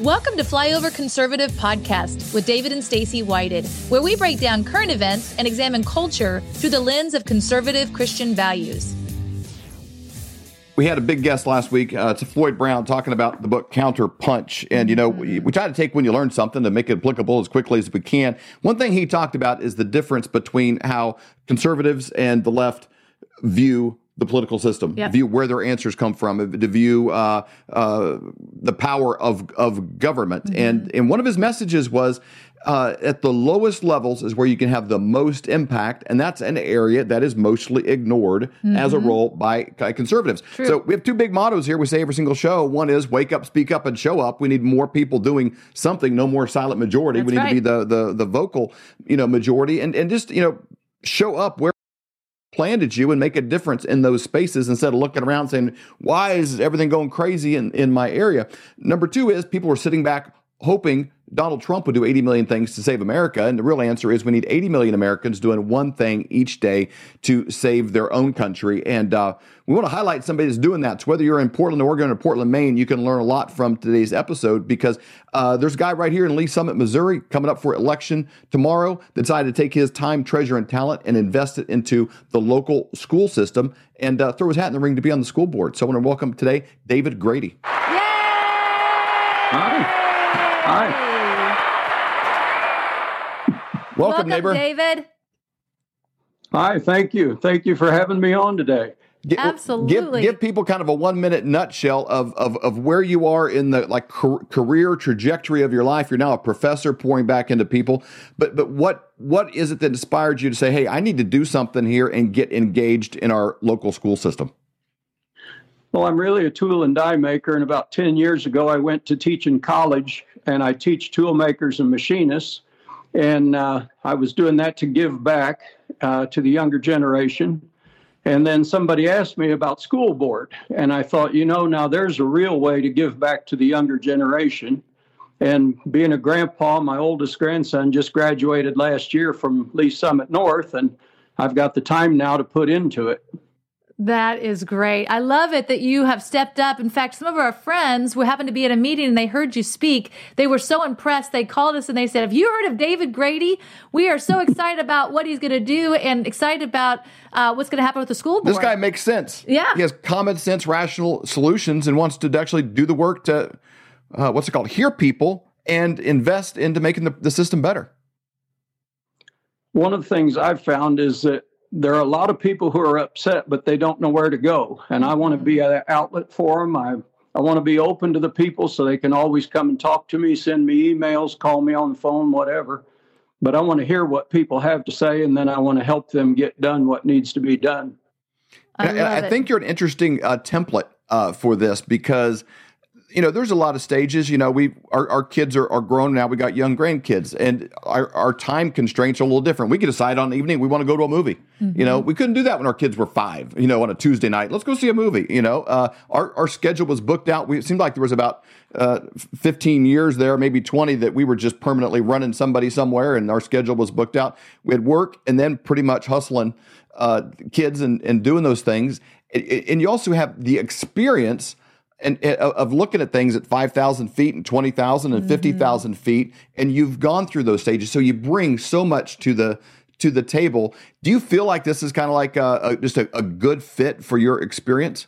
Welcome to Flyover Conservative Podcast with David and Stacy Whited, where we break down current events and examine culture through the lens of conservative Christian values. We had a big guest last week. Uh, it's Floyd Brown talking about the book Counter Punch. And, you know, we, we try to take when you learn something to make it applicable as quickly as we can. One thing he talked about is the difference between how conservatives and the left view the political system, Yep. view where their answers come from, to view uh, uh, the power of of government. And and one of his messages was. Uh, at the lowest levels is where you can have the most impact, and that's an area that is mostly ignored as a role by conservatives. So we have two big mottos here. We say every single show. One is wake up, speak up, and show up. We need more people doing something. No more silent majority. we That's need to be the the the vocal, you know, majority, and and just you know show up where planted you and make a difference in those spaces instead of looking around saying, why is everything going crazy in, in my area? Number two is people are sitting back hoping Donald Trump would do 80 million things to save America. And the real answer is we need 80 million Americans doing one thing each day to save their own country. And uh, we want to highlight somebody that's doing that. So whether you're in Portland, Oregon, or Portland, Maine, you can learn a lot from today's episode because uh, there's a guy right here in Lee's Summit, Missouri, coming up for election tomorrow decided to take his time, treasure, and talent and invest it into the local school system and uh, throw his hat in the ring to be on the school board. So I want to welcome today David Grady. Hi. Hi. Welcome, neighbor. David. Hi. Thank you. Thank you for having me on today. Gi- Absolutely. Give, give people kind of a one minute nutshell of, of, of where you are in the like car- career trajectory of your life. You're now a professor pouring back into people, but but what what is it that inspired you to say, hey, I need to do something here and get engaged in our local school system? Well, I'm really a tool and die maker, and about 10 years ago, I went to teach in college, and I teach tool makers and machinists. And uh, I was doing that to give back uh, to the younger generation. And then somebody asked me about school board, and I thought, you know, now there's a real way to give back to the younger generation. And being a grandpa, my oldest grandson just graduated last year from Lee's Summit North, and I've got the time now to put into it. That is great. I love it that you have stepped up. In fact, some of our friends who happened to be at a meeting and they heard you speak, they were so impressed. They called us and they said, Have you heard of David Grady? We are so excited about what he's going to do and excited about uh, what's going to happen with the school board. This guy makes sense. Yeah. He has common sense, rational solutions and wants to actually do the work to, uh, what's it called, hear people and invest into making the, the system better. One of the things I've found is that there are a lot of people who are upset, but they don't know where to go. And I want to be an outlet for them. I, I want to be open to the people so they can always come and talk to me, send me emails, call me on the phone, whatever. But I want to hear what people have to say, and then I want to help them get done what needs to be done. I And I, think you're an interesting uh, template uh, for this because you know there's a lot of stages. You know, we our, our kids are, are grown now. We got young grandkids, and our, our time constraints are a little different. We can decide on the evening we want to go to a movie. You know, we couldn't do that when our kids were five. You know, on a Tuesday night, let's go see a movie. You know, uh, our our schedule was booked out. We, it seemed like there was about uh, 15 years there, maybe 20, that we were just permanently running somebody somewhere, and our schedule was booked out. We had work, and then pretty much hustling uh, kids and, and doing those things. And- And you also have the experience and, eh, and of looking at things at 5,000 feet and 20,000 and mm-hmm. 50,000 feet, and you've gone through those stages. So you bring so much to the to the table. Do you feel like this is kind of like a, a, just a, a good fit for your experience?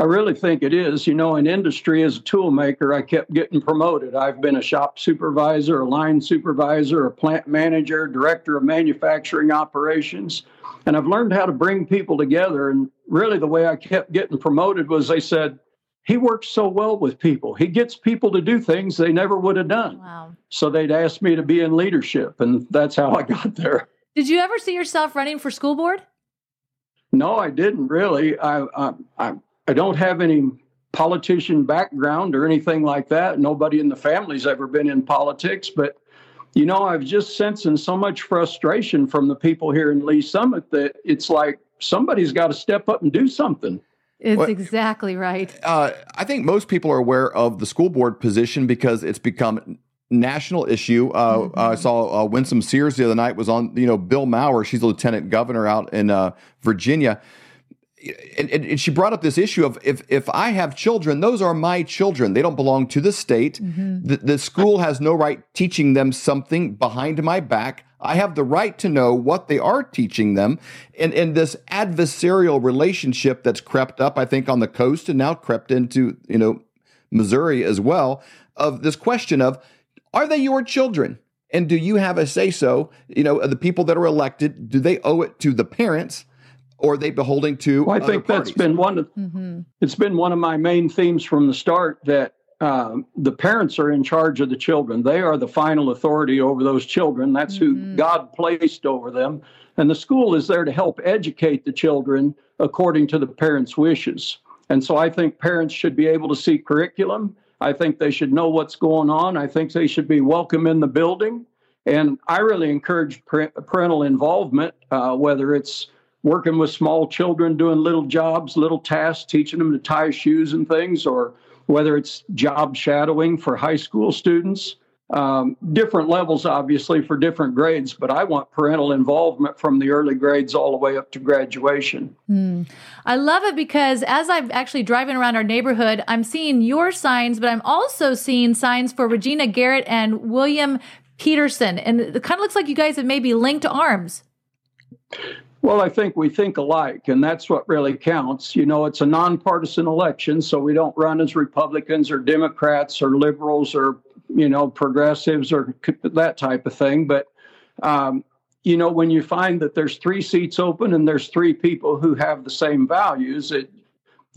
I really think it is. You know, in industry as a tool maker, I kept getting promoted. I've been a shop supervisor, a line supervisor, a plant manager, director of manufacturing operations. And I've learned how to bring people together. And really, the way I kept getting promoted was they said, he works so well with people. He gets people to do things they never would have done. wow. So they'd ask me to be in leadership. And that's how I got there. Did you ever see yourself running for school board? No, I didn't really. I, I, I, I don't have any politician background or anything like that. Nobody in the family's ever been in politics, but you know, I've just sensing so much frustration from the people here in Lee's Summit that it's like somebody's got to step up and do something. It's What- exactly right. Uh, I think most people are aware of the school board position because it's become a national issue. Uh, I saw uh, Winsome Sears the other night was on. You know, Bill Maher. She's a lieutenant governor out in uh, Virginia. And, and, she brought up this issue of if if I have children, those are my children. They don't belong to the state. Mm-hmm. The, the school has no right teaching them something behind my back. I have the right to know what they are teaching them. And, and this adversarial relationship that's crept up, I think, on the coast and now crept into, you know, Missouri as well, of this question of are they your children? And do you have a say so? You know, the people that are elected, do they owe it to the parents? Or are they beholding to? Well, I think that's been one of mm-hmm. it's been one of my main themes from the start that um, the parents are in charge of the children. They are the final authority over those children. That's mm-hmm. who God placed over them. And the school is there to help educate the children according to the parents' wishes. And so I think parents should be able to see curriculum. I think they should know what's going on. I think they should be welcome in the building. And I really encourage parental involvement, uh, whether it's working with small children, doing little jobs, little tasks, teaching them to tie shoes and things, or whether it's job shadowing for high school students, um, different levels, obviously, for different grades, but I want parental involvement from the early grades all the way up to graduation. Mm. I love it because as I'm actually driving around our neighborhood, I'm seeing your signs, but I'm also seeing signs for Regina Garrett and William Peterson. And it kind of looks like you guys have maybe linked arms. Well, I think we think alike, and that's what really counts. You know, it's a nonpartisan election, so we don't run as Republicans or Democrats or liberals or, you know, progressives or that type of thing. But, um, you know, when you find that there's three seats open and there's three people who have the same values, it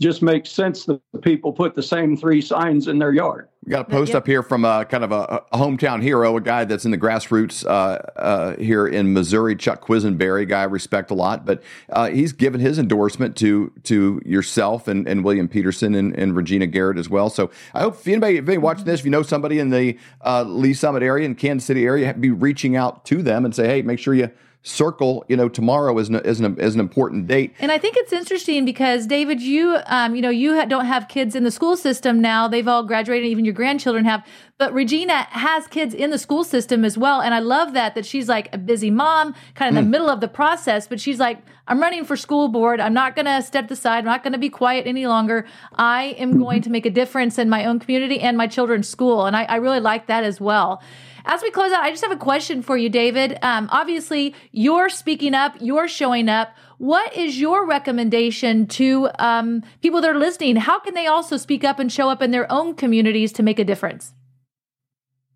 just makes sense that people put the same three signs in their yard. We got a post yep. up here from a kind of a, a, hometown hero, a guy that's in the grassroots uh, uh, here in Missouri, Chuck Quisenberry, guy I respect a lot. But uh, he's given his endorsement to to yourself and, and William Peterson and, and Regina Garrett as well. So I hope if anybody, if anybody watching this, if you know somebody in the uh, Lee's Summit area and Kansas City area, be reaching out to them and say, hey, make sure you circle, you know, tomorrow is an, is an, is an important date. And I think it's interesting because David, you, um, you know, you ha- don't have kids in the school system now. They've all graduated, even your grandchildren have. But Regina has kids in the school system as well, and I love that that she's like a busy mom, kind of in mm. the middle of the process. But she's like, I'm running for school board. I'm not going to step aside. I'm not going to be quiet any longer. I am mm-hmm. going to make a difference in my own community and my children's school, and I, I really like that as well. As we close out, I just have a question for you, David. Um, obviously, you're speaking up, you're showing up. What is your recommendation to um, people that are listening? How can they also speak up and show up in their own communities to make a difference?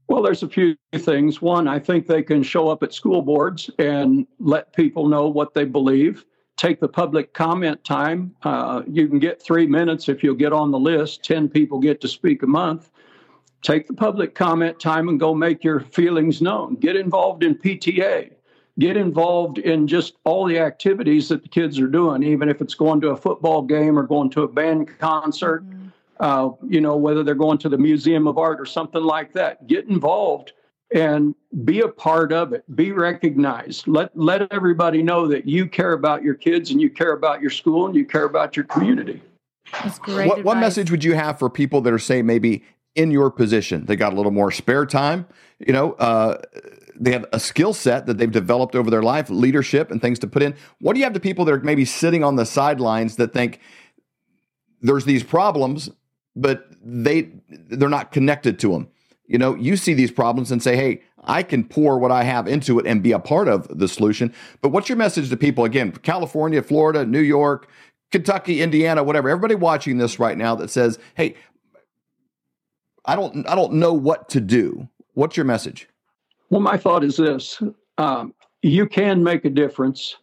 Well, there's a few things. One, I think they can show up at school boards and let people know what they believe. Take the public comment time. Uh, you can get three minutes if you'll get on the list. 10 people get to speak a month take the public comment time and go make your feelings known. Get involved in PTA. Get involved in just all the activities that the kids are doing, even if it's going to a football game or going to a band concert, mm-hmm. uh, you know, whether they're going to the Museum of Art or something like that. Get involved and be a part of it. Be recognized. Let let everybody know that you care about your kids and you care about your school and you care about your community. That's great. What, what message would you have for people that are saying maybe in your position. They got a little more spare time. You know, uh, they have a skill set that they've developed over their life, leadership and things to put in. What do you have to people that are maybe sitting on the sidelines that think there's these problems, but they they're not connected to them? You know, you see these problems and say, "Hey, I can pour what I have into it and be a part of the solution." But what's your message to people again? California, Florida, New York, Kentucky, Indiana, whatever. Everybody watching this right now that says, "Hey, I don't I don't know what to do. What's your message? Well, my thought is this: um, you can make a difference.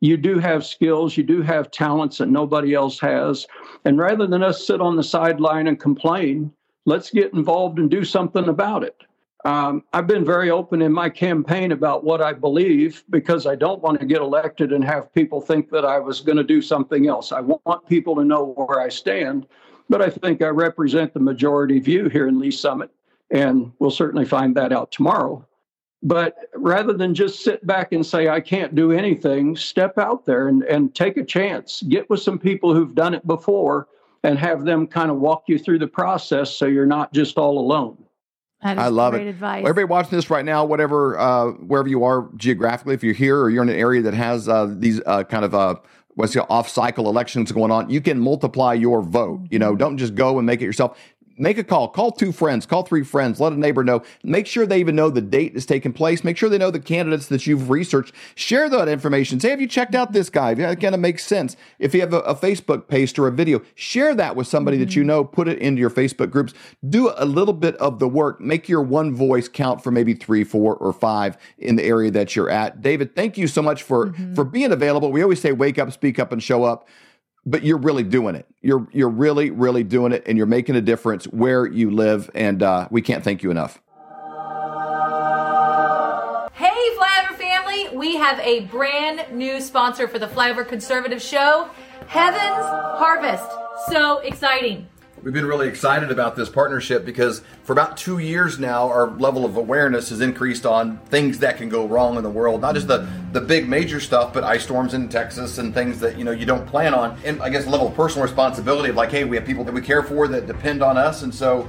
You do have skills, you do have talents that nobody else has, and rather than us sit on the sideline and complain, let's get involved and do something about it. Um, I've been very open in my campaign about what I believe because I don't want to get elected and have people think that I was going to do something else. I want people to know where I stand but I think I represent the majority view here in Lee's Summit, and we'll certainly find that out tomorrow. But rather than just sit back and say, I can't do anything, step out there and, and take a chance. Get with some people who've done it before and have them kind of walk you through the process so you're not just all alone. I love it. Advice. Well, everybody watching this right now, whatever, uh, wherever you are geographically, if you're here or you're in an area that has uh, these uh, kind of uh, what's the off cycle elections going on, you can multiply your vote. You know, mm-hmm. don't just go and make it yourself make a call. Call two friends, call three friends, let a neighbor know. Make sure they even know the date is taking place. Make sure they know the candidates that you've researched. Share that information. Say, have you checked out this guy? That kind of makes sense. If you have a, a, Facebook post or a video, share that with somebody mm-hmm. that you know. Put it into your Facebook groups. Do a little bit of the work. Make your one voice count for maybe three, four, or five in the area that you're at. David, thank you so much for mm-hmm. for being available. We always say, wake up, speak up, and show up but you're really doing it. You're you're really really doing it, and you're making a difference where you live. And uh, we can't thank you enough. Hey, Flyover family! We have a brand new sponsor for the Flyover Conservative Show, Heaven's Harvest. So exciting! We've been really excited about this partnership because for about two years now, our level of awareness has increased on things that can go wrong in the world. Not just the, the big major stuff, but ice storms in Texas and things that you know you don't plan on. And I guess level of personal responsibility of like, hey, we have people that we care for that depend on us, and so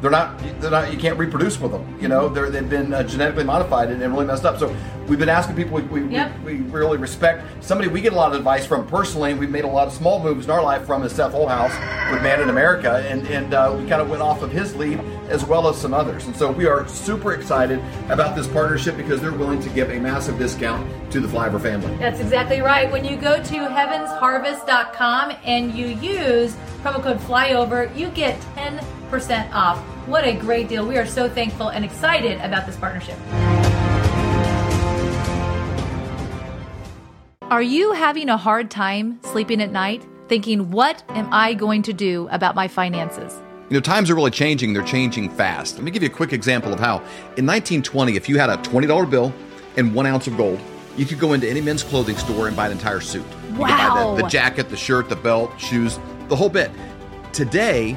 they're not they're not you can't reproduce with them you know? They're, they've been uh, genetically modified and, and, really messed up. So we've been asking people we, we, yep. we, we, really respect somebody. We get a lot of advice from personally we've made a lot of small moves in our life from is seth Holehouse with man in america and, and uh, we kind of went off of his lead as well as some others. And so we are super excited about this partnership because they're willing to give a massive discount to the flyover family. That's exactly right. When you go to heavensharvest.com and you use promo code flyover you get 10 percent off. What a great deal. We are so thankful and excited about this partnership. Are you having a hard time sleeping at night, thinking, what am I going to do about my finances? You know, times are really changing. They're changing fast. Let me give you a quick example of how in 1920, if you had a $20 bill and one ounce of gold, you could go into any men's clothing store and buy an entire suit. You wow. the, the jacket, the shirt, the belt, shoes, the whole bit. Today,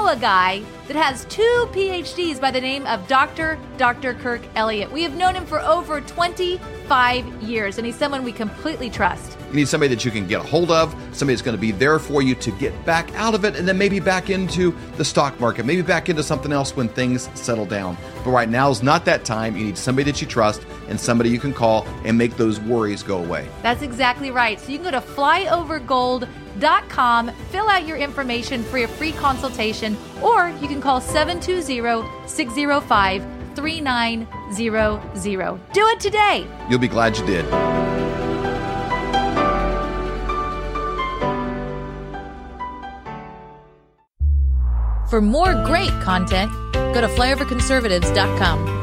know a guy that has two PhDs by the name of Dr. Dr. Kirk Elliott. We have known him for over 25 years, and he's someone we completely trust. You need somebody that you can get a hold of, somebody that's going to be there for you to get back out of it, and then maybe back into the stock market, maybe back into something else when things settle down. But right now is not that time. You need somebody that you trust and somebody you can call and make those worries go away. That's exactly right. So you can go to flyovergold.com com. Fill out your information for a free consultation, or you can call 720 605 3900. Do it today. You'll be glad you did. For more great content, go to flyoverconservatives.com.